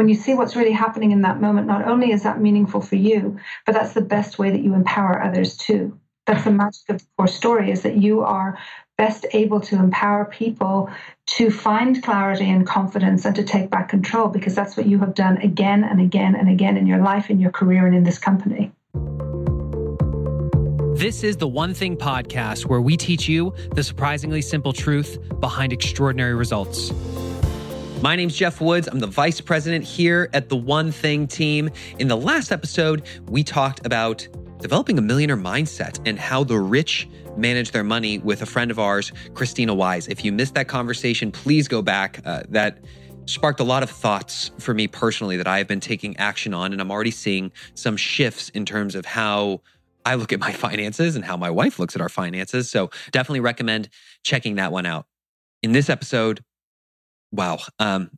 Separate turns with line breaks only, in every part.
when you see what's really happening in that moment, not only is that meaningful for you, but that's the best way that you empower others too. That's the magic of the core story is that you are best able to empower people to find clarity and confidence and to take back control because that's what you have done again and again and again in your life, in your career, and in this company.
This is the One Thing podcast where we teach you the surprisingly simple truth behind extraordinary results. My name's Geoff Woods. I'm the vice president here at the One Thing team. In the last episode, we talked about developing a millionaire mindset and how the rich manage their money with a friend of ours, Christina Wise. If you missed that conversation, please go back. Uh, that sparked a lot of thoughts for me personally that I have been taking action on, and I'm already seeing some shifts in terms of how I look at my finances and how my wife looks at our finances. So definitely recommend checking that one out. In this episode, wow, um,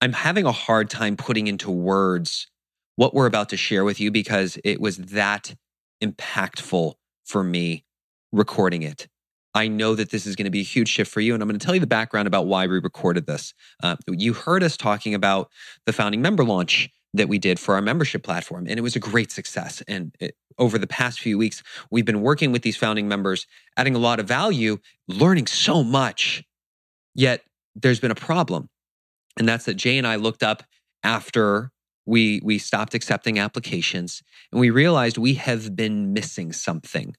I'm having a hard time putting into words what we're about to share with you because it was that impactful for me recording it. I know that this is going to be a huge shift for you. And I'm going to tell you the background about why we recorded this. Uh, you heard us talking about the founding member launch that we did for our membership platform, and it was a great success. And it, over the past few weeks, we've been working with these founding members, adding a lot of value, learning so much. Yet there's been a problem. And that's that Jay and I looked up after we we stopped accepting applications and we realized we have been missing something.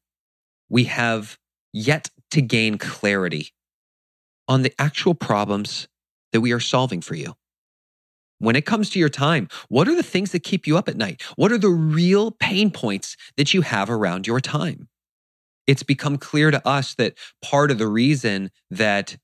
We have yet to gain clarity on the actual problems that we are solving for you. When it comes to your time, what are the things that keep you up at night? What are the real pain points that you have around your time? It's become clear to us that part of the reason that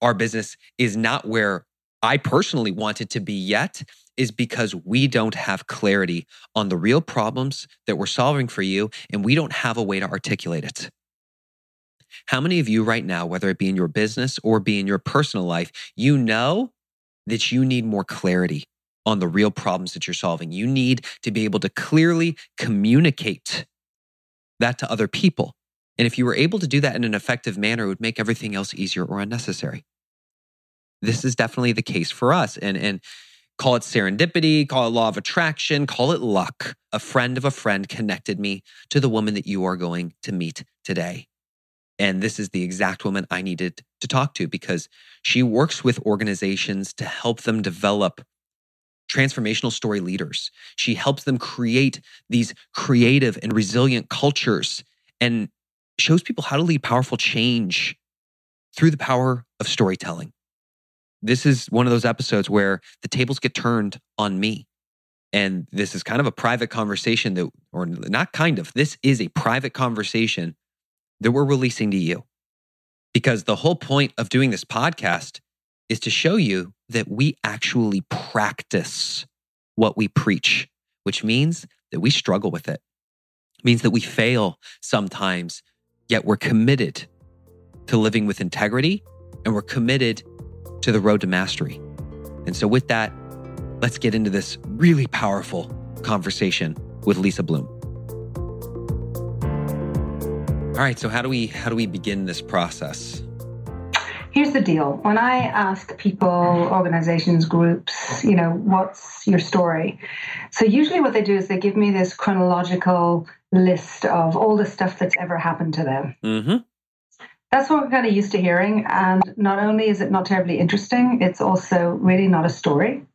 our business is not where I personally want it to be yet is because we don't have clarity on the real problems that we're solving for you, and we don't have a way to articulate it. How many of you right now, whether it be in your business or be in your personal life, you know that you need more clarity on the real problems that you're solving. You need to be able to clearly communicate that to other people. And if you were able to do that in an effective manner, it would make everything else easier or unnecessary. This is definitely the case for us. And, and call it serendipity, call it law of attraction, call it luck. A friend of a friend connected me to the woman that you are going to meet today. And this is the exact woman I needed to talk to because she works with organizations to help them develop transformational story leaders. She helps them create these creative and resilient cultures and shows people how to lead powerful change through the power of storytelling. This is one of those episodes where the tables get turned on me. And this is kind of a private conversation that, or not kind of, this is a private conversation that we're releasing to you. Because the whole point of doing this podcast is to show you that we actually practice what we preach, which means that we struggle with it. it means that we fail sometimes, yet we're committed to living with integrity and we're committed to the road to mastery. And so, with that, let's get into this really powerful conversation with Lisa Bloom. All right. So how do we how do we begin this process?
Here's the deal. When I ask people, organizations, groups, you know, what's your story? So usually what they do is they give me this chronological list of all the stuff that's ever happened to them. Mm-hmm. That's what we're kind of used to hearing. And not only is it not terribly interesting, it's also really not a story.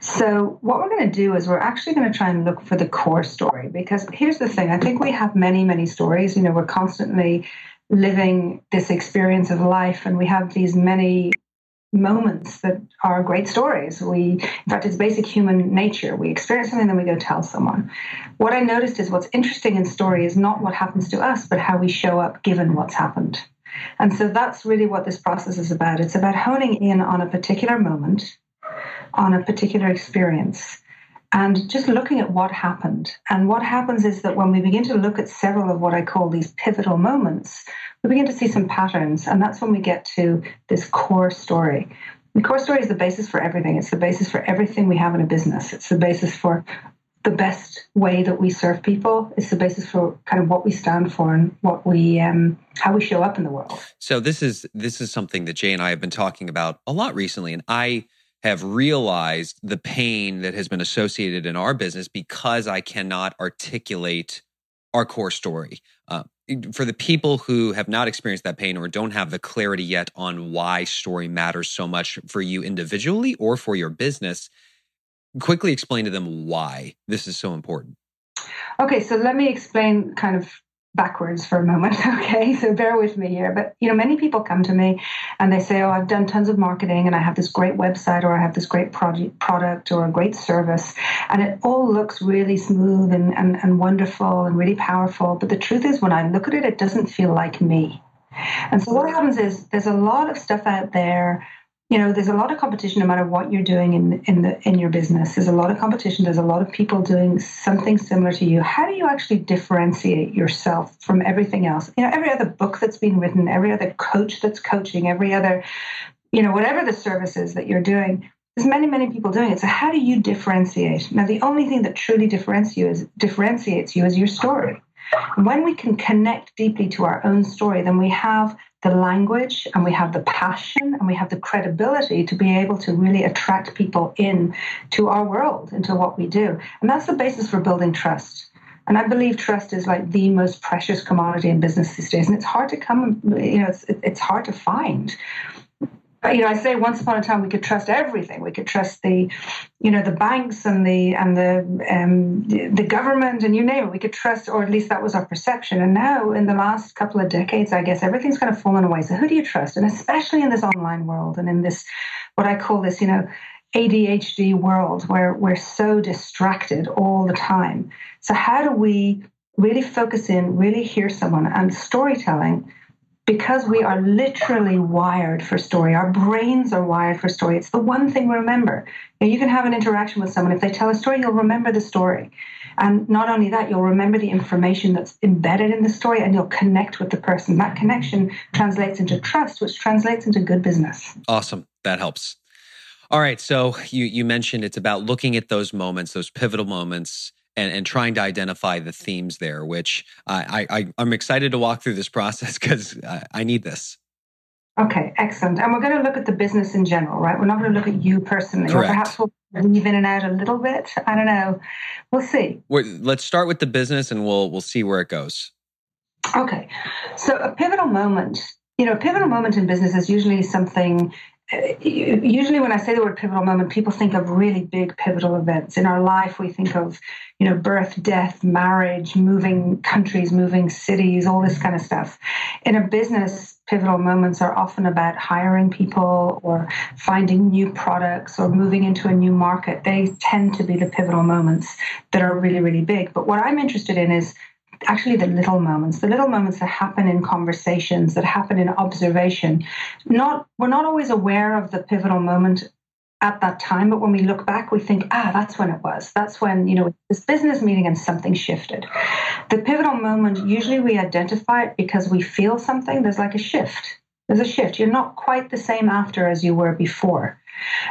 So, what we're going to do is we're actually going to try and look for the core story because here's the thing I think we have many, many stories. You know, we're constantly living this experience of life and we have these many moments that are great stories. We, in fact, it's basic human nature. We experience something, then we go tell someone. What I noticed is what's interesting in story is not what happens to us, but how we show up given what's happened. And so that's really what this process is about. It's about honing in on a particular moment on a particular experience and just looking at what happened. And what happens is that when we begin to look at several of what I call these pivotal moments, we begin to see some patterns. And that's when we get to this core story. The core story is the basis for everything. It's the basis for everything we have in a business. It's the basis for the best way that we serve people. It's the basis for kind of what we stand for and what we um, how we show up in the world.
So this is this is something that Jay and I have been talking about a lot recently, and I have realized the pain that has been associated in our business because I cannot articulate our core story. Uh, for the people who have not experienced that pain or don't have the clarity yet on why story matters so much for you individually or for your business, quickly explain to them why this is so important.
Okay, so let me explain kind of backwards for a moment okay? So bear with me here but you know many people come to me and they say oh i've done tons of marketing and i have this great website or i have this great project product or a great service and it all looks really smooth and, and, and wonderful and really powerful but the truth is when i look at it it doesn't feel like me. And so what happens is there's a lot of stuff out there you know there's a lot of competition no matter what you're doing in in the in your business. There's a lot of competition. There's a lot of people doing something similar to you. How do you actually differentiate yourself from everything else? You know every other book that's been written every other coach that's coaching every other you know whatever the service is that you're doing there's many many people doing it. So how do you differentiate? Now the only thing that truly differentiates you is differentiates you is your story. When we can connect deeply to our own story, then we have the language and we have the passion and we have the credibility to be able to really attract people in to our world, into what we do. And that's the basis for building trust. And I believe trust is like the most precious commodity in business these days. And it's hard to come, you know, it's, it's hard to find you know, I say once upon a time we could trust everything. We could trust the, you know, the banks and the and the um, the government and you name it. We could trust, or at least that was our perception. And now, in the last couple of decades, I guess everything's kind of fallen away. So who do you trust? And especially in this online world and in this, what I call this, you know, ADHD world where we're so distracted all the time. So how do we really focus in, really hear someone and storytelling? Because we are literally wired for story. Our brains are wired for story. It's the one thing we remember. You, know, you can have an interaction with someone. If they tell a story, you'll remember the story. And not only that, you'll remember the information that's embedded in the story and you'll connect with the person. That connection translates into trust, which translates into good business.
Awesome. That helps. All right. So you, you mentioned it's about looking at those moments, those pivotal moments and, and trying to identify the themes there, which I, I, I'm excited to walk through this process because I, I need this.
Okay, excellent. And we're going to look at the business in general, right? We're not going to look at you personally.
Correct.
Or perhaps we'll weave in and out a little bit. I don't know. We'll see.
We're, let's start with the business and we'll we'll see where it goes.
Okay. So a pivotal moment, you know, a pivotal moment in business is usually something usually when I say the word pivotal moment, people think of really big pivotal events. In our life, we think of, you know, birth, death, marriage, moving countries, moving cities, all this kind of stuff. In a business, pivotal moments are often about hiring people or finding new products or moving into a new market. They tend to be the pivotal moments that are really, really big. But what I'm interested in is actually the little moments, the little moments that happen in conversations, that happen in observation. Not we're not always aware of the pivotal moment at that time, but when we look back, we think, ah, that's when it was. That's when, you know, this business meeting and something shifted. The pivotal moment, usually we identify it because we feel something. There's like a shift. There's a shift. You're not quite the same after as you were before.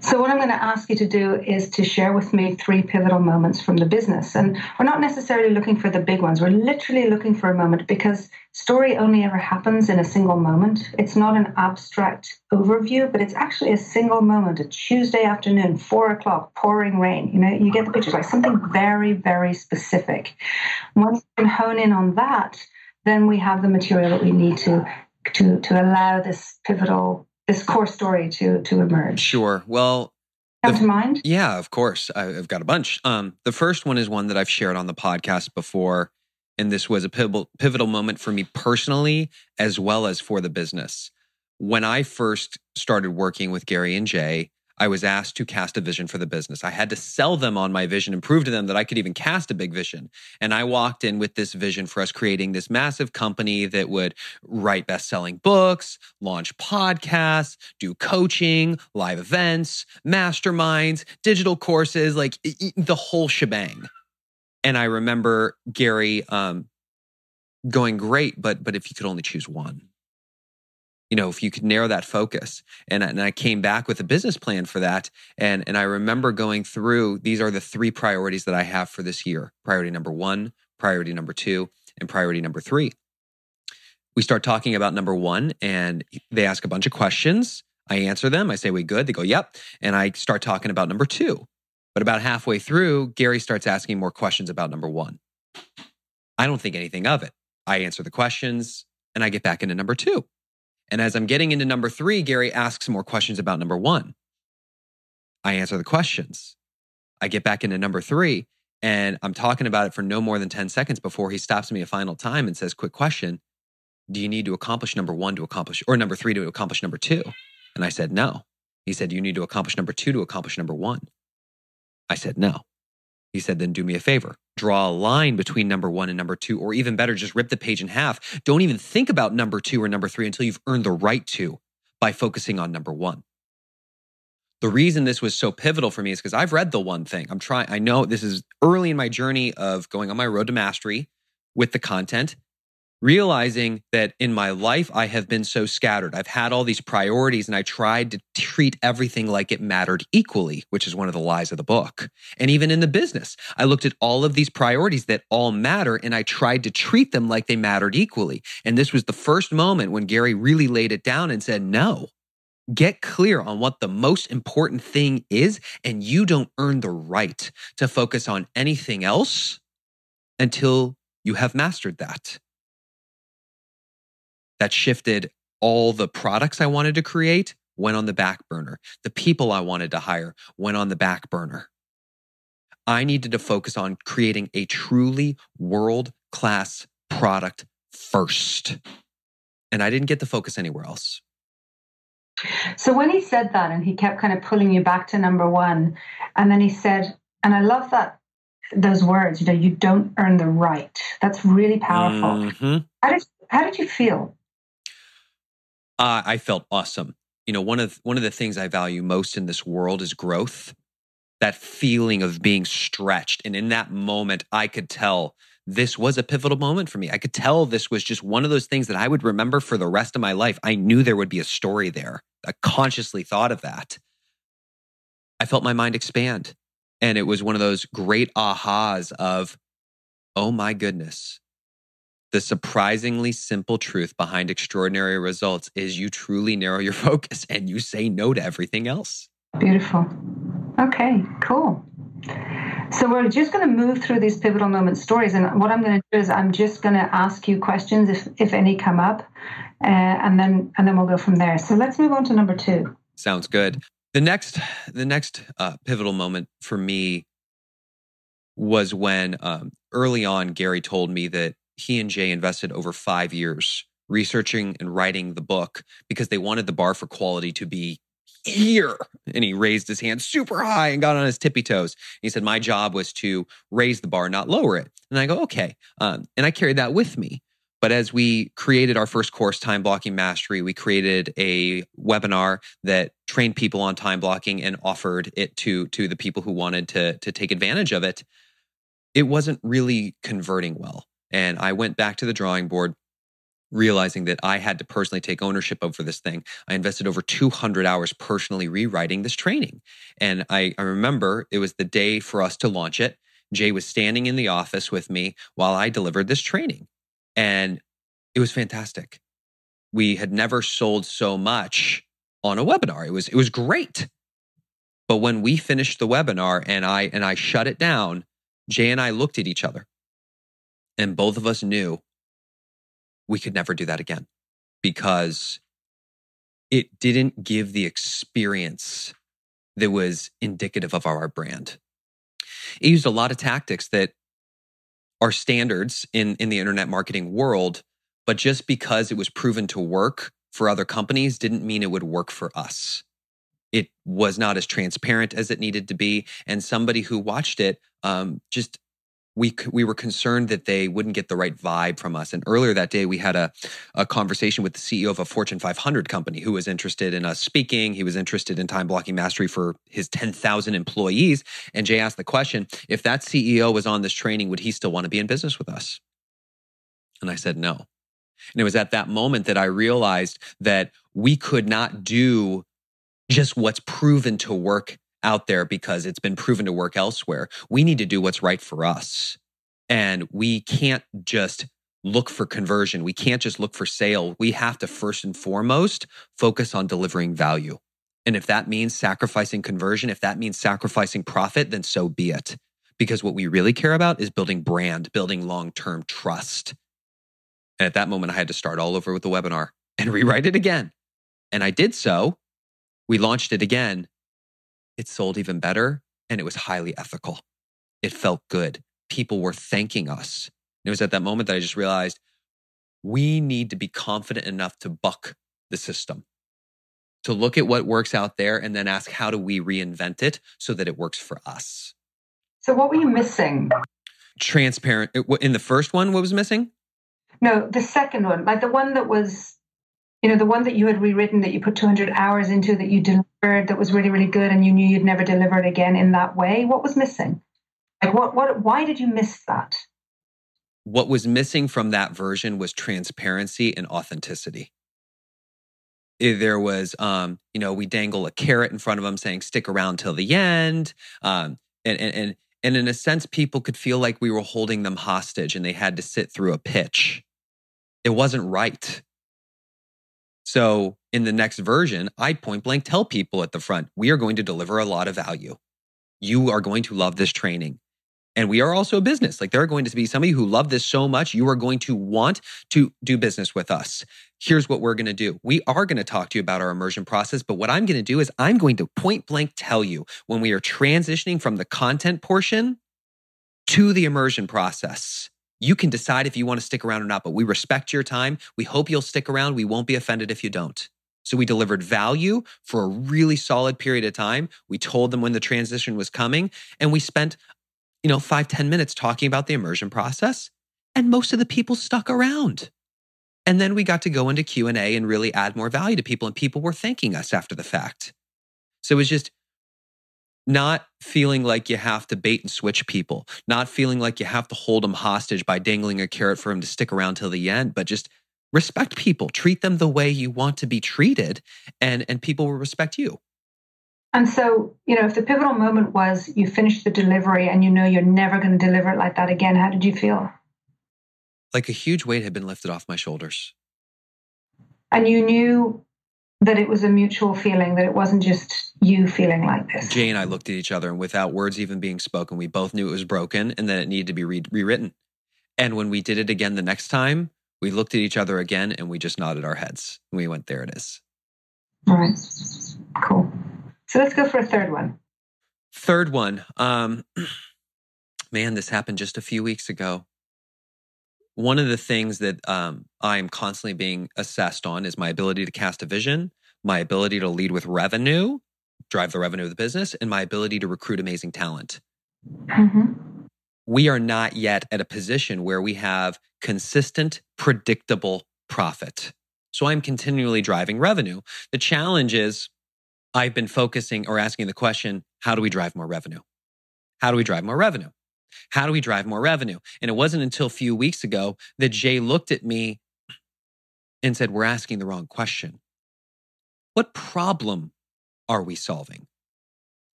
So, what I'm going to ask you to do is to share with me three pivotal moments from the business. And we're not necessarily looking for the big ones, we're literally looking for a moment because story only ever happens in a single moment. It's not an abstract overview, but it's actually a single moment, a Tuesday afternoon, four o'clock, pouring rain. You know, you get the picture, like something very, very specific. Once you can hone in on that, then we have the material that we need to to to allow this pivotal this core story to to emerge.
Sure. Well,
come the, to mind?
Yeah, of course. I've got a bunch. Um, the first one is one that I've shared on the podcast before, and this was a pivotal pivotal moment for me personally as well as for the business. When I first started working with Gary and Jay, I was asked to cast a vision for the business. I had to sell them on my vision and prove to them that I could even cast a big vision. And I walked in with this vision for us creating this massive company that would write best selling books, launch podcasts, do coaching, live events, masterminds, digital courses, like the whole shebang. And I remember Gary um, going, great, but but if you could only choose one you know if you could narrow that focus and, and i came back with a business plan for that and and i remember going through these are the three priorities that i have for this year priority number one priority number two and priority number three we start talking about number one and they ask a bunch of questions I answer them. I say, we good? They go, yep. And I start talking about number two. But about halfway through, Gary starts asking more questions about number one. I don't think anything of it. I answer the questions and I get back into number two. And as I'm getting into number three, Gary asks more questions about number one. I answer the questions. I get back into number three and I'm talking about it for no more than 10 seconds before he stops me a final time and says, Quick question. Do you need to accomplish number one to accomplish, or number three to accomplish number two? And I said, No. He said, You need to accomplish number two to accomplish number one. I said, No. He said, Then do me a favor. Draw a line between number one and number two, or even better, just rip the page in half. Don't even think about number two or number three until you've earned the right to by focusing on number one. The reason this was so pivotal for me is because I've read the one thing. I'm trying, I know this is early in my journey of going on my road to mastery with the content realizing that in my life, I have been so scattered. I've had all these priorities and I tried to treat everything like it mattered equally, which is one of the lies of the book. And even in the business, I looked at all of these priorities that all matter and I tried to treat them like they mattered equally. And this was the first moment when Gary really laid it down and said, no. Get clear on what the most important thing is, and you don't earn the right to focus on anything else until you have mastered that that shifted all the products I wanted to create went on the back burner. The people I wanted to hire went on the back burner. I needed to focus on creating a truly world class product first. And I didn't get to focus anywhere else.
So when he said that and he kept kind of pulling you back to number one, and then he said, and I love that those words, you know, you don't earn the right. That's really powerful. Mm-hmm. How did how did you feel?
Uh, I felt awesome. You know, one of one of the things I value most in this world is growth. That feeling of being stretched, and in that moment, I could tell this was a pivotal moment for me. I could tell this was just one of those things that I would remember for the rest of my life. I knew there would be a story there. I consciously thought of that. I felt my mind expand. And it was one of those great ahas of, oh my goodness, the surprisingly simple truth behind extraordinary results is you truly narrow your focus and you say no to everything else.
Beautiful. Okay, cool. So we're just going to move through these pivotal moment stories, and what I'm going to do is I'm just going to ask you questions if if any come up, uh, and then and then we'll go from there. So let's move on to number two.
Sounds good. The next the next uh, pivotal moment for me was when um, early on Gary told me that he and Jay invested over five years researching and writing the book because they wanted the bar for quality to be here. And he raised his hand super high and got on his tippy toes. He said, My job was to raise the bar, not lower it. And I go, Okay. Um, and I carried that with me. But as we created our first course, Time Blocking Mastery, we created a webinar that trained people on time blocking and offered it to, to the people who wanted to, to take advantage of it. It wasn't really converting well. And I went back to the drawing board, realizing that I had to personally take ownership over this thing. I invested over 200 hours personally rewriting this training. And I, I remember it was the day for us to launch it. Jay was standing in the office with me while I delivered this training. And it was fantastic. We had never sold so much on a webinar. It was, it was great. But when we finished the webinar and I and I shut it down, Jay and I looked at each other and both of us knew we could never do that again because it didn't give the experience that was indicative of our brand. It used a lot of tactics that are standards in, in the internet marketing world, but just because it was proven to work for other companies didn't mean it would work for us. It was not as transparent as it needed to be. And somebody who watched it um, just we we were concerned that they wouldn't get the right vibe from us. And earlier that day, we had a, a conversation with the CEO of a Fortune 500 company who was interested in us speaking. He was interested in time blocking mastery for his 10,000 employees. And Jay asked the question if that CEO was on this training, would he still want to be in business with us? And I said no. And it was at that moment that I realized that we could not do just what's proven to work out there because it's been proven to work elsewhere. We need to do what's right for us. And we can't just look for conversion. We can't just look for sale. We have to first and foremost focus on delivering value. And if that means sacrificing conversion, if that means sacrificing profit, then so be it. Because what we really care about is building brand, building long term trust. And at that moment, I had to start all over with the webinar and rewrite it again. And I did so. We launched it again. It sold even better and it was highly ethical. It felt good. People were thanking us. And it was at that moment that I just realized we need to be confident enough to buck the system, to look at what works out there and then ask, how do we reinvent it so that it works for us?
So, what were you missing?
Transparent. In the first one, what was missing?
No, the second one, like the one that was, you know, the one that you had rewritten that you put 200 hours into that you delivered that was really, really good and you knew you'd never deliver it again in that way. What was missing? Like, what, what, why did you miss that?
What was missing from that version was transparency and authenticity. There was, um, you know, we dangle a carrot in front of them saying, stick around till the end. Um, and, and, and, and in a sense, people could feel like we were holding them hostage and they had to sit through a pitch it wasn't right. So in the next version, I point blank tell people at the front, we are going to deliver a lot of value. You are going to love this training. And we are also a business. Like there are going to be somebody who love this so much, you are going to want to do business with us. Here's what we're going to do. We are going to talk to you about our immersion process, but what I'm going to do is I'm going to point blank tell you when we are transitioning from the content portion to the immersion process. You can decide if you want to stick around or not, but we respect your time. We hope you'll stick around. We won't be offended if you don't. So we delivered value for a really solid period of time. We told them when the transition was coming, and we spent, you know, five ten minutes talking about the immersion process. And most of the people stuck around. And then we got to go into Q&A and really add more value to people and people were thanking us after the fact. So it was just not feeling like you have to bait and switch people, not feeling like you have to hold them hostage by dangling a carrot for them to stick around till the end, but just respect people, treat them the way you want to be treated, and, and people will respect you.
And so, you know, if the pivotal moment was you finished the delivery and you know you're never going to deliver it like that again, how did you feel?
Like a huge weight had been lifted off my shoulders.
And you knew that it was a mutual feeling, that it wasn't just you feeling like this.
Jay and I looked at each other, and without words even being spoken, we both knew it was broken and that it needed to be re- rewritten. And when we did it again the next time, we looked at each other again and we just nodded our heads. And we went, there it is.
All right. Cool. So let's go for a third one.
Third one. Um, man, this happened just a few weeks ago. One of the things that um, I'm constantly being assessed on is my ability to cast a vision, my ability to lead with revenue, drive the revenue of the business, and my ability to recruit amazing talent. Mm-hmm. We are not yet at a position where we have consistent, predictable profit. So I'm continually driving revenue. The challenge is I've been focusing or asking the question how do we drive more revenue? How do we drive more revenue? How do we drive more revenue? And it wasn't until a few weeks ago that Jay looked at me and said, We're asking the wrong question. What problem are we solving?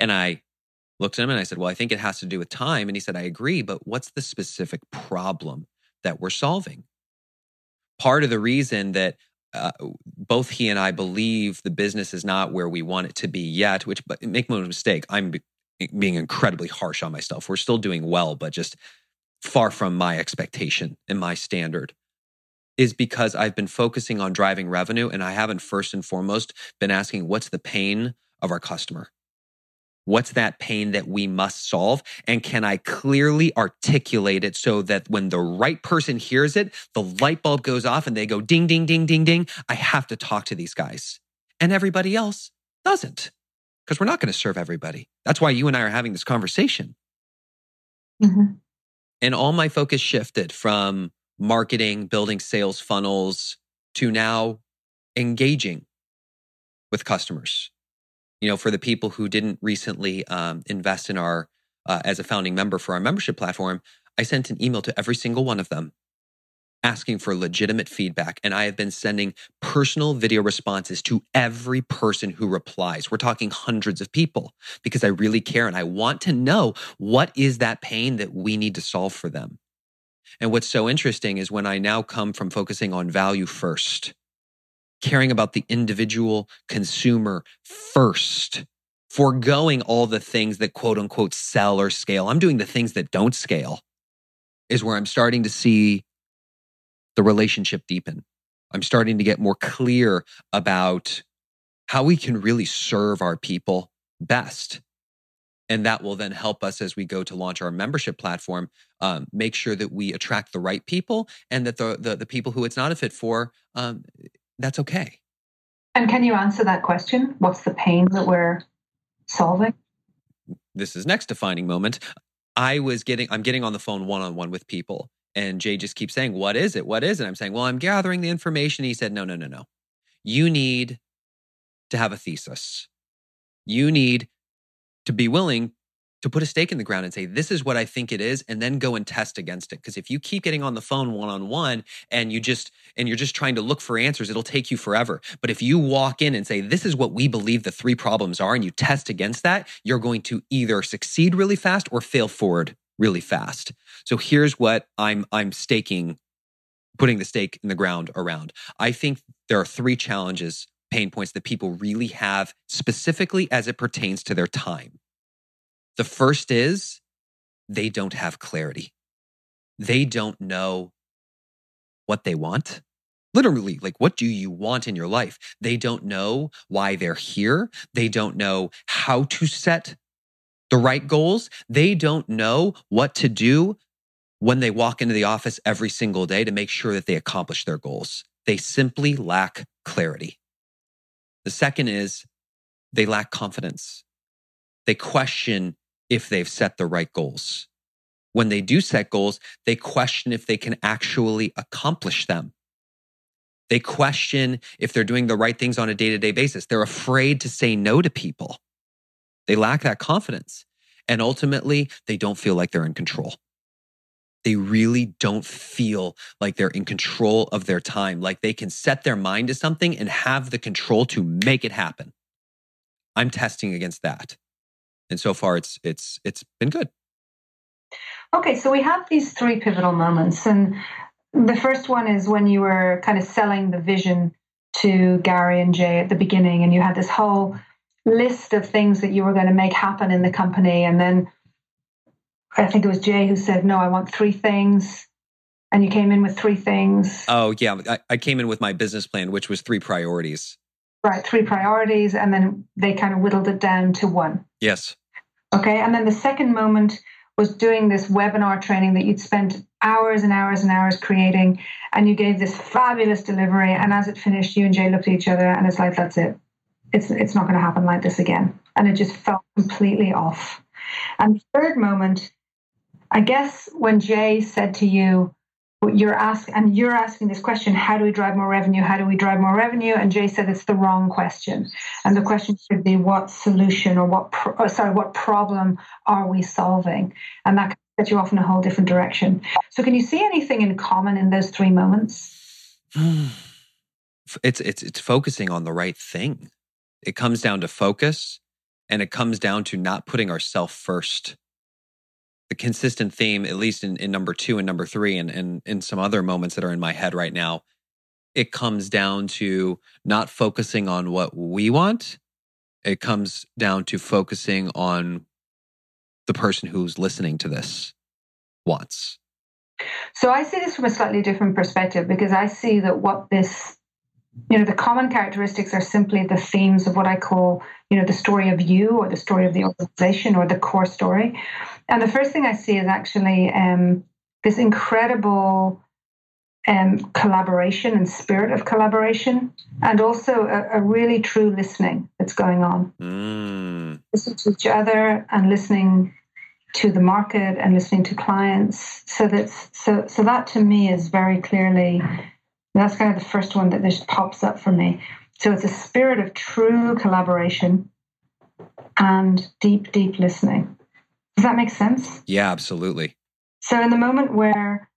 And I looked at him and I said, Well, I think it has to do with time. And he said, I agree, but what's the specific problem that we're solving? Part of the reason that uh, both he and I believe the business is not where we want it to be yet, which, but make no mistake, I'm being incredibly harsh on myself. We're still doing well, but just far from my expectation and my standard is because I've been focusing on driving revenue and I haven't first and foremost been asking what's the pain of our customer? What's that pain that we must solve? And can I clearly articulate it so that when the right person hears it, the light bulb goes off and they go ding, ding, ding, ding, ding. I have to talk to these guys. And everybody else doesn't because we're not going to serve everybody. That's why you and I are having this conversation. Mm-hmm. And all my focus shifted from marketing, building sales funnels to now engaging with customers. You know, for the people who didn't recently um, invest in our, uh, as a founding member for our membership platform, I sent an email to every single one of them asking for legitimate feedback. And I have been sending personal video responses to every person who replies. We're talking hundreds of people because I really care and I want to know what is that pain that we need to solve for them. And what's so interesting is when I now come from focusing on value first, caring about the individual consumer first, foregoing all the things that quote unquote sell or scale. I'm doing the things that don't scale, is where I'm starting to see the relationship deepen. I'm starting to get more clear about how we can really serve our people best. And that will then help us as we go to launch our membership platform, um, make sure that we attract the right people and that the, the, the people who it's not a fit for, um, that's okay.
And can you answer that question? What's the pain that we're solving?
This is next defining moment. I was getting, I'm getting on the phone one on one with people, and Jay just keeps saying, What is it? What is it? I'm saying, Well, I'm gathering the information. He said, No, no, no, no. You need to have a thesis. You need to be willing to put a stake in the ground and say, this is what I think it is, and then go and test against it. Because if you keep getting on the phone one on one and you just, and you're just trying to look for answers, it'll take you forever. But if you walk in and say, this is what we believe the three problems are, and you test against that, you're going to either succeed really fast or fail forward really fast. So here's what I'm, I'm staking, putting the stake in the ground around. I think there are three challenges, pain points that people really have specifically as it pertains to their time. The first is they don't have clarity. They don't know what they want. Literally, like, what do you want in your life? They don't know why they're here. They don't know how to set the right goals. They don't know what to do when they walk into the office every single day to make sure that they accomplish their goals. They simply lack clarity. The second is they lack confidence. They question if they've set the right goals. When they do set goals, they question if they can actually accomplish them. They question if they're doing the right things on a day to day basis. They're afraid to say no to people. They lack that confidence. And ultimately, they don't feel like they're in control. They really don't feel like they're in control of their time, like they can set their mind to something and have the control to make it happen. I'm testing against that and so far it's it's it's been good
okay so we have these three pivotal moments and the first one is when you were kind of selling the vision to gary and jay at the beginning and you had this whole list of things that you were going to make happen in the company and then i think it was jay who said no i want three things and you came in with three things.
Oh yeah I, I came in with my business plan which was three priorities.
Right three priorities and then they kind of whittled it down to one.
Yes.
Okay and then the second moment was doing this webinar training that you'd spent hours and hours and hours creating and you gave this fabulous delivery and as it finished you and jay looked at each other and it's like that's it it's it's not going to happen like this again. And it just felt completely off. And third moment i guess when jay said to you you're asking and you're asking this question how do we drive more revenue? How do we drive more revenue? And jay said it's the wrong question. And the question should be what solution or what pro- or sorry what problem are we solving? And that can set you off in a whole different direction. So can you see anything in common in those three moments?
It's it's it's focusing on the right thing it comes down to focus and it comes down to not putting ourselves first the consistent theme, at least in, in number two and number three, and, and in some other moments that are in my head right now, it comes down to not focusing on what we want. It comes down to focusing on the person who's listening to this wants.
So I see this from a slightly different perspective because I see that what this, you know, the common characteristics are simply the themes of what I call, you know, the story of you or the story of the organization or the core story. And the first thing I see is actually um, this incredible um, collaboration and spirit of collaboration, and also a, a really true listening that's going on. Mm. Listening to each other and listening to the market and listening to clients. So that's so so that to me is very clearly that's kind of the first one that just pops up for me. So it's a spirit of true collaboration and deep, deep listening. Does that make sense?
Yeah, absolutely.
So, in the moment where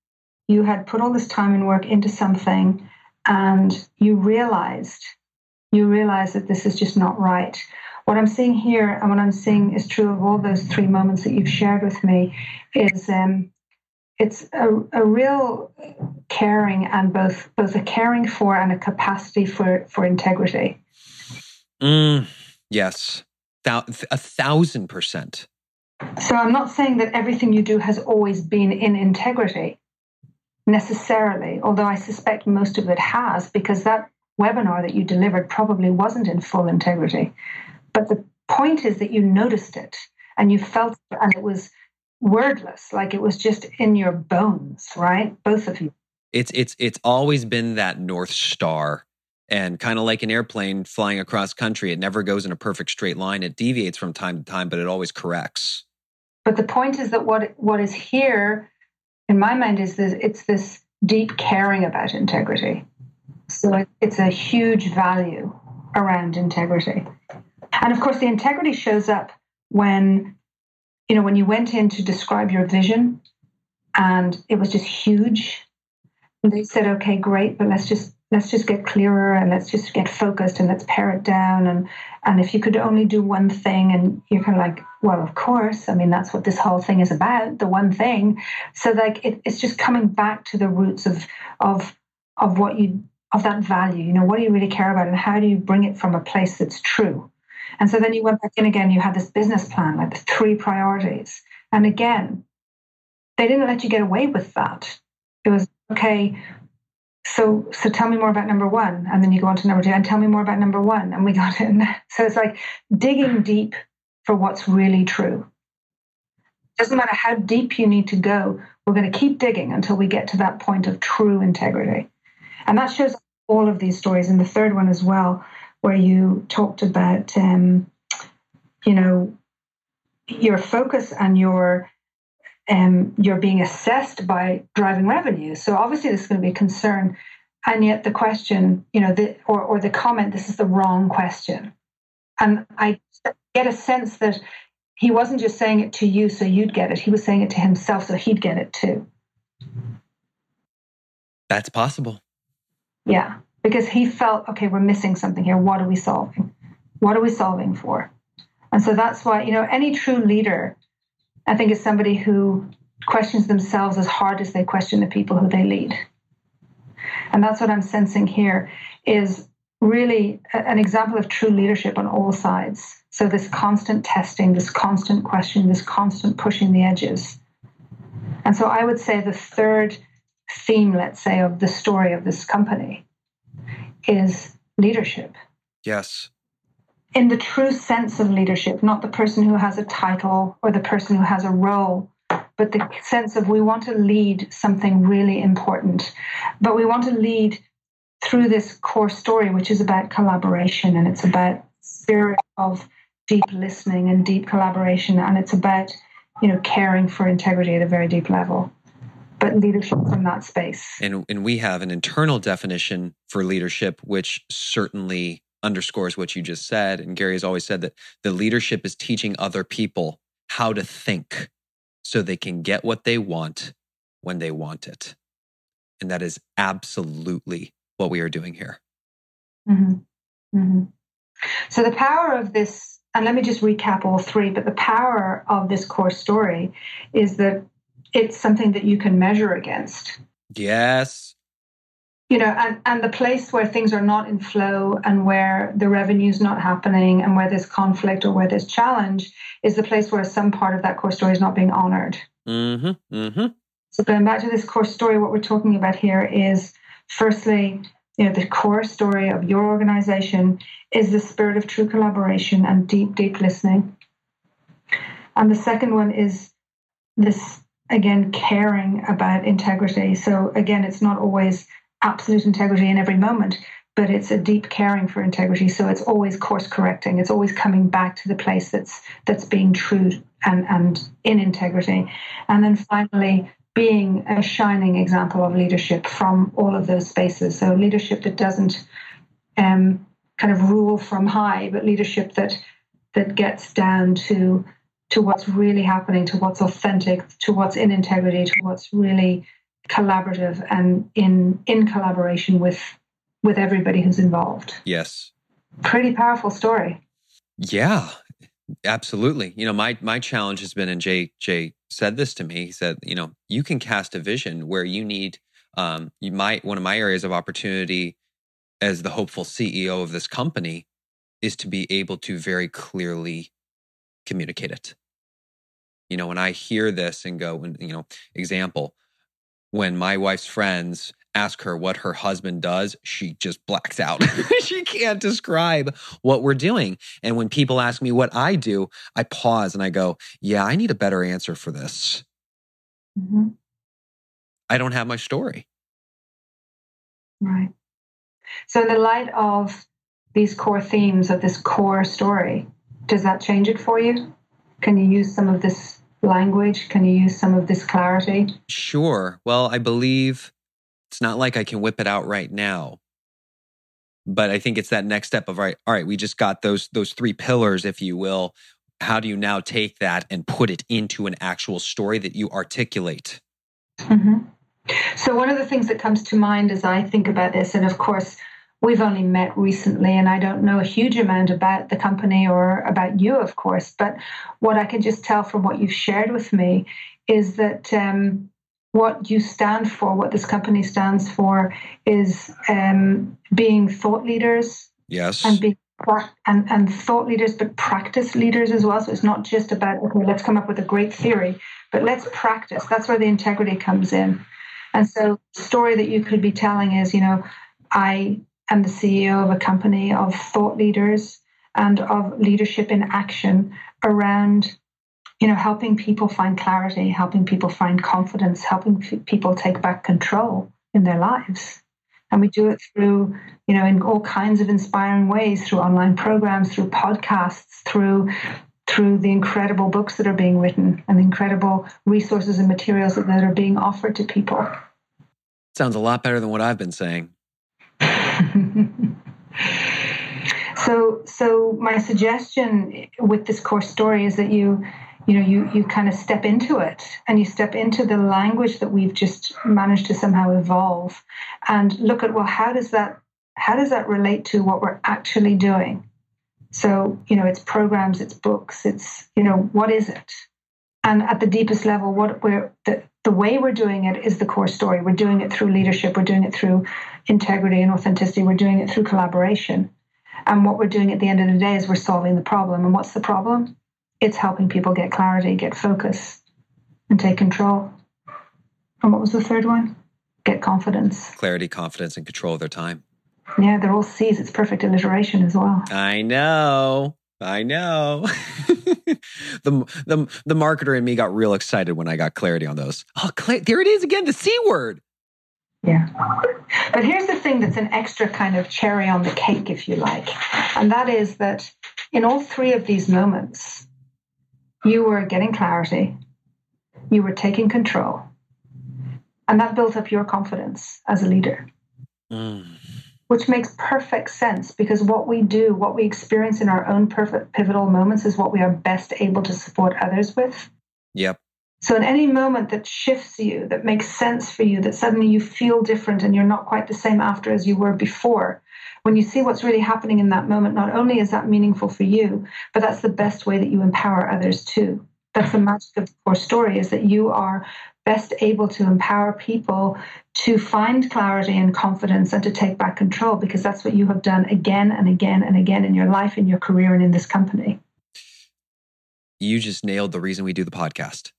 you had put all this time and work into something and you realized, you realized that this is just not right. What I'm seeing here and what I'm seeing is true of all those three moments that you've shared with me is um, it's a, a real caring and both both a caring for and a capacity for for integrity.
Mm, yes, a thousand percent.
So I'm not saying that everything you do has always been in integrity necessarily, although I suspect most of it has, because that webinar that you delivered probably wasn't in full integrity. But the point is that you noticed it and you felt it, and it was wordless, like it was just in your bones, right? Both of you.
It's it's it's always been that north star and kind of like an airplane flying across country. It never goes in a perfect straight line. It deviates from time to time but it always corrects.
But the point is that what what is here in my mind is this it's this deep caring about integrity. So it's a huge value around integrity. And of course the integrity shows up when you know when you went in to describe your vision and it was just huge and they said okay great but let's just let's just get clearer and let's just get focused and let's pare it down. And and if you could only do one thing and you're kind of like well of course i mean that's what this whole thing is about the one thing. So like it, it's just coming back to the roots of of of what you of that value you know what do you really care about and how do you bring it from a place that's true and so then you went back in again you had this business plan like the three priorities. And again they didn't let you get away with that. It was okay so so tell me more about number one and then you go on to number two and tell me more about number one and we got in so it's like digging deep for what's really true. Doesn't matter how deep you need to go we're going to keep digging until we get to that point of true integrity. And that shows all of these stories and the third one as well where you talked about um, you know your focus and your um, you're being assessed by driving revenue. So obviously, this is going to be a concern. And yet, the question, you know, the, or or the comment, this is the wrong question. And I get a sense that he wasn't just saying it to you so you'd get it. He was saying it to himself so he'd get it too.
That's possible.
Yeah, because he felt, okay, we're missing something here. What are we solving? What are we solving for? And so that's why, you know, any true leader I think is somebody who questions themselves as hard as they question the people who they lead. And that's what I'm sensing here is really an example of true leadership on all sides. So this constant testing, this constant question, this constant pushing the edges. And so I would say the third theme, let's say, of the story of this company is leadership.
Yes
in the true sense of leadership, not the person who has a title or the person who has a role, but the sense of we want to lead something really important. But we want to lead through this core story, which is about collaboration and it's about spirit of deep listening and deep collaboration and it's about you know caring for integrity at a very deep level but leadership from that space
and and we have an internal definition for leadership which certainly underscores what you just said. And Gary has always said that the leadership is teaching other people how to think so they can get what they want when they want it. And that is absolutely what we are doing here.
Mm-hmm. Mm-hmm. So, the power of this, and let me just recap all three, but the power of this core story is that it's something that you can measure against.
Yes
you know and, and the place where things are not in flow and where the revenue is not happening and where there's conflict or where there's challenge is the place where some part of that core story is not being honored
mm-hmm, mm-hmm.
so going back to this core story what we're talking about here is firstly you know the core story of your organization is the spirit of true collaboration and deep deep listening and the second one is this again caring about integrity so again it's not always absolute integrity in every moment, but it's a deep caring for integrity. So it's always course correcting. It's always coming back to the place that's that's being true and and in integrity. And then finally, being a shining example of leadership from all of those spaces. So leadership that doesn't um, kind of rule from high, but leadership that that gets down to to what's really happening, to what's authentic, to what's in integrity, to what's really collaborative and in in collaboration with with everybody who's involved.
Yes.
Pretty powerful story.
Yeah. Absolutely. You know, my my challenge has been, and Jay Jay said this to me. He said, you know, you can cast a vision where you need um you might one of my areas of opportunity as the hopeful CEO of this company is to be able to very clearly communicate it. You know, when I hear this and go, and you know, example, when my wife's friends ask her what her husband does, she just blacks out. she can't describe what we're doing. And when people ask me what I do, I pause and I go, Yeah, I need a better answer for this. Mm-hmm. I don't have my story.
Right. So, in the light of these core themes of this core story, does that change it for you? Can you use some of this language? Can you use some of this clarity?
Sure. Well, I believe it's not like I can whip it out right now. But I think it's that next step of right, all right, we just got those those three pillars, if you will. How do you now take that and put it into an actual story that you articulate?
Mm-hmm. So, one of the things that comes to mind as I think about this, and of course, we've only met recently, and I don't know a huge amount about the company or about you, of course, but what I can just tell from what you've shared with me is that um, what you stand for, what this company stands for, is um, being thought leaders.
Yes.
And being and, and thought leaders, but practice leaders as well. So it's not just about, okay, let's come up with a great theory, but let's practice. That's where the integrity comes in. And so, the story that you could be telling is, you know, I am the CEO of a company of thought leaders and of leadership in action around, you know, helping people find clarity, helping people find confidence, helping f- people take back control in their lives. And we do it through, you know, in all kinds of inspiring ways through online programs, through podcasts, through through the incredible books that are being written and incredible resources and materials that, that are being offered to people.
Sounds a lot better than what I've been saying.
so so my suggestion with this core story is that you you know you you kind of step into it and you step into the language that we've just managed to somehow evolve and look at well how does that how does that relate to what we're actually doing so, you know, it's programs, it's books, it's, you know, what is it? And at the deepest level, what we're the, the way we're doing it is the core story. We're doing it through leadership, we're doing it through integrity and authenticity, we're doing it through collaboration. And what we're doing at the end of the day is we're solving the problem. And what's the problem? It's helping people get clarity, get focus, and take control. And what was the third one? Get confidence.
Clarity, confidence, and control of their time.
Yeah, they're all C's. It's perfect alliteration as well.
I know. I know. the the the marketer in me got real excited when I got clarity on those. Oh, cl- there it is again, the C word.
Yeah. But here's the thing that's an extra kind of cherry on the cake, if you like. And that is that in all three of these moments, you were getting clarity, you were taking control, and that built up your confidence as a leader. Mm which makes perfect sense because what we do, what we experience in our own perfect pivotal moments is what we are best able to support others with.
Yep.
So, in any moment that shifts you, that makes sense for you, that suddenly you feel different and you're not quite the same after as you were before, when you see what's really happening in that moment, not only is that meaningful for you, but that's the best way that you empower others too. That's the magic of the core story is that you are best able to empower people to find clarity and confidence and to take back control because that's what you have done again and again and again in your life, in your career, and in this company.
You just nailed the reason we do the podcast.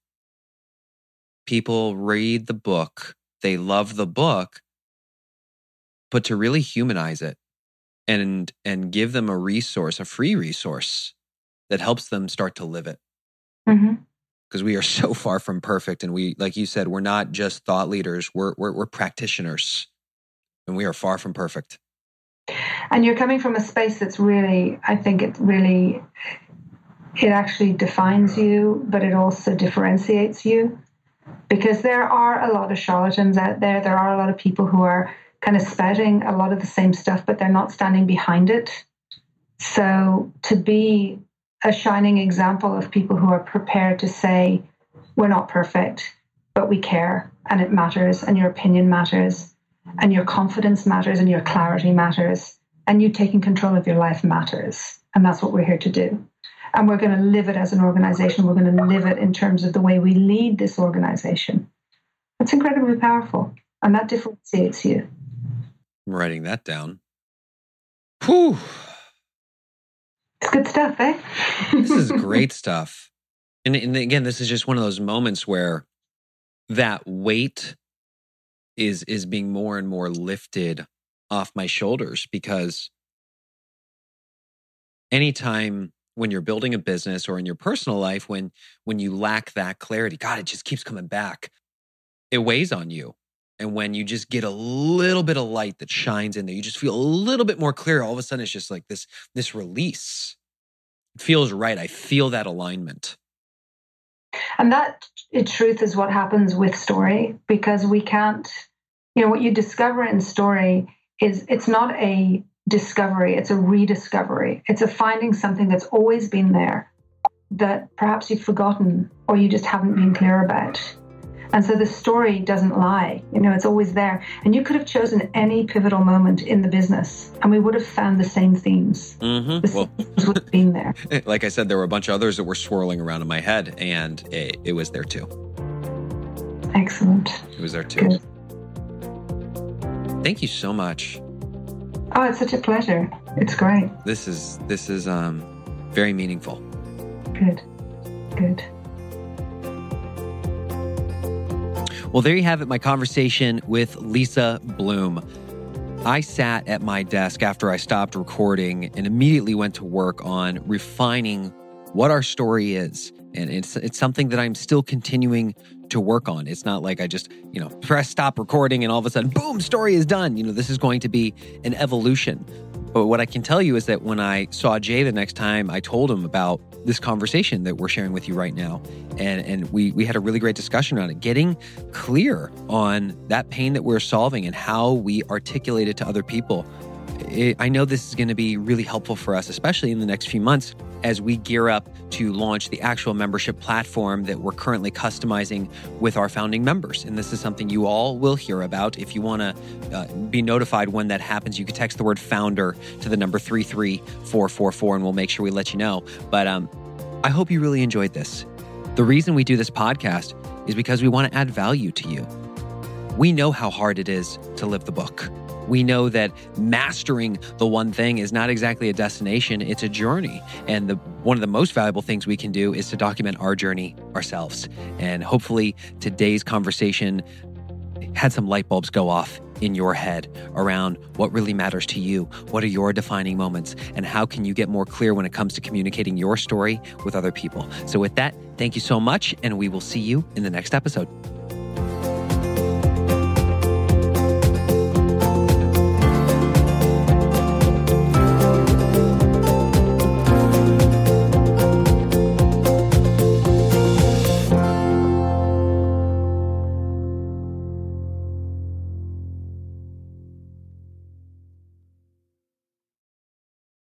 People read the book, they love the book, but to really humanize it and and give them a resource, a free resource that helps them start to live it. Mm-hmm because we are so far from perfect and we like you said we're not just thought leaders we're, we're we're practitioners and we are far from perfect.
And you're coming from a space that's really i think it really it actually defines you but it also differentiates you. Because there are a lot of charlatans out there there are a lot of people who are kind of spouting a lot of the same stuff but they're not standing behind it. So to be a shining example of people who are prepared to say, we're not perfect, but we care and it matters and your opinion matters and your confidence matters and your clarity matters and you taking control of your life matters. And that's what we're here to do. And we're going to live it as an organization. We're going to live it in terms of the way we lead this organization. It's incredibly powerful. And that differentiates you.
I'm writing that down. Whew.
Good stuff, eh?
this is great stuff. And, and again, this is just one of those moments where that weight is is being more and more lifted off my shoulders because anytime when you're building a business or in your personal life when when you lack that clarity god it just keeps coming back it weighs on you and when you just get a little bit of light that shines in there you just feel a little bit more clear all of a sudden it's just like this this release feels right i feel that alignment
and that in truth is what happens with story because we can't you know what you discover in story is it's not a discovery, it's a rediscovery. It's a finding something that's always been there that perhaps you've forgotten or you just haven't been clear about. And so the story doesn't lie, you know, it's always there. And you could have chosen any pivotal moment in the business and we would have found the same themes.
Mm-hmm.
The well, themes would have been there.
Like I said, there were a bunch of others that were swirling around in my head and it, it was there too.
Excellent.
It was there too. Good. Thank you so much.
Oh, it's such a pleasure. It's great.
This is this is um very meaningful.
Good. Good.
Well, there you have it, my conversation with Lisa Bloom. I sat at my desk after I stopped recording and immediately went to work on refining what our story is. And it's it's something that I'm still continuing to work on. It's not like I just, you know, press stop recording and all of a sudden, boom, story is done. You know, this is going to be an evolution. But what I can tell you is that when I saw Jay the next time, I told him about this conversation that we're sharing with you right now. And, and we, we had a really great discussion around it, getting clear on that pain that we're solving and how we articulate it to other people. It, I know this is going to be really helpful for us, especially in the next few months as we gear up to launch the actual membership platform that we're currently customizing with our founding members. And this is something you all will hear about. If you want to uh, be notified when that happens, you can text the word founder to the number 33444 and we'll make sure we let you know. But um, I hope you really enjoyed this. The reason we do this podcast is because we want to add value to you. We know how hard it is to live the book. We know that mastering the one thing is not exactly a destination, it's a journey. And the one of the most valuable things we can do is to document our journey ourselves. And hopefully today's conversation had some light bulbs go off in your head around what really matters to you. What are your defining moments? And how can you get more clear when it comes to communicating your story with other people? So, with that, thank you so much. And we will see you in the next episode.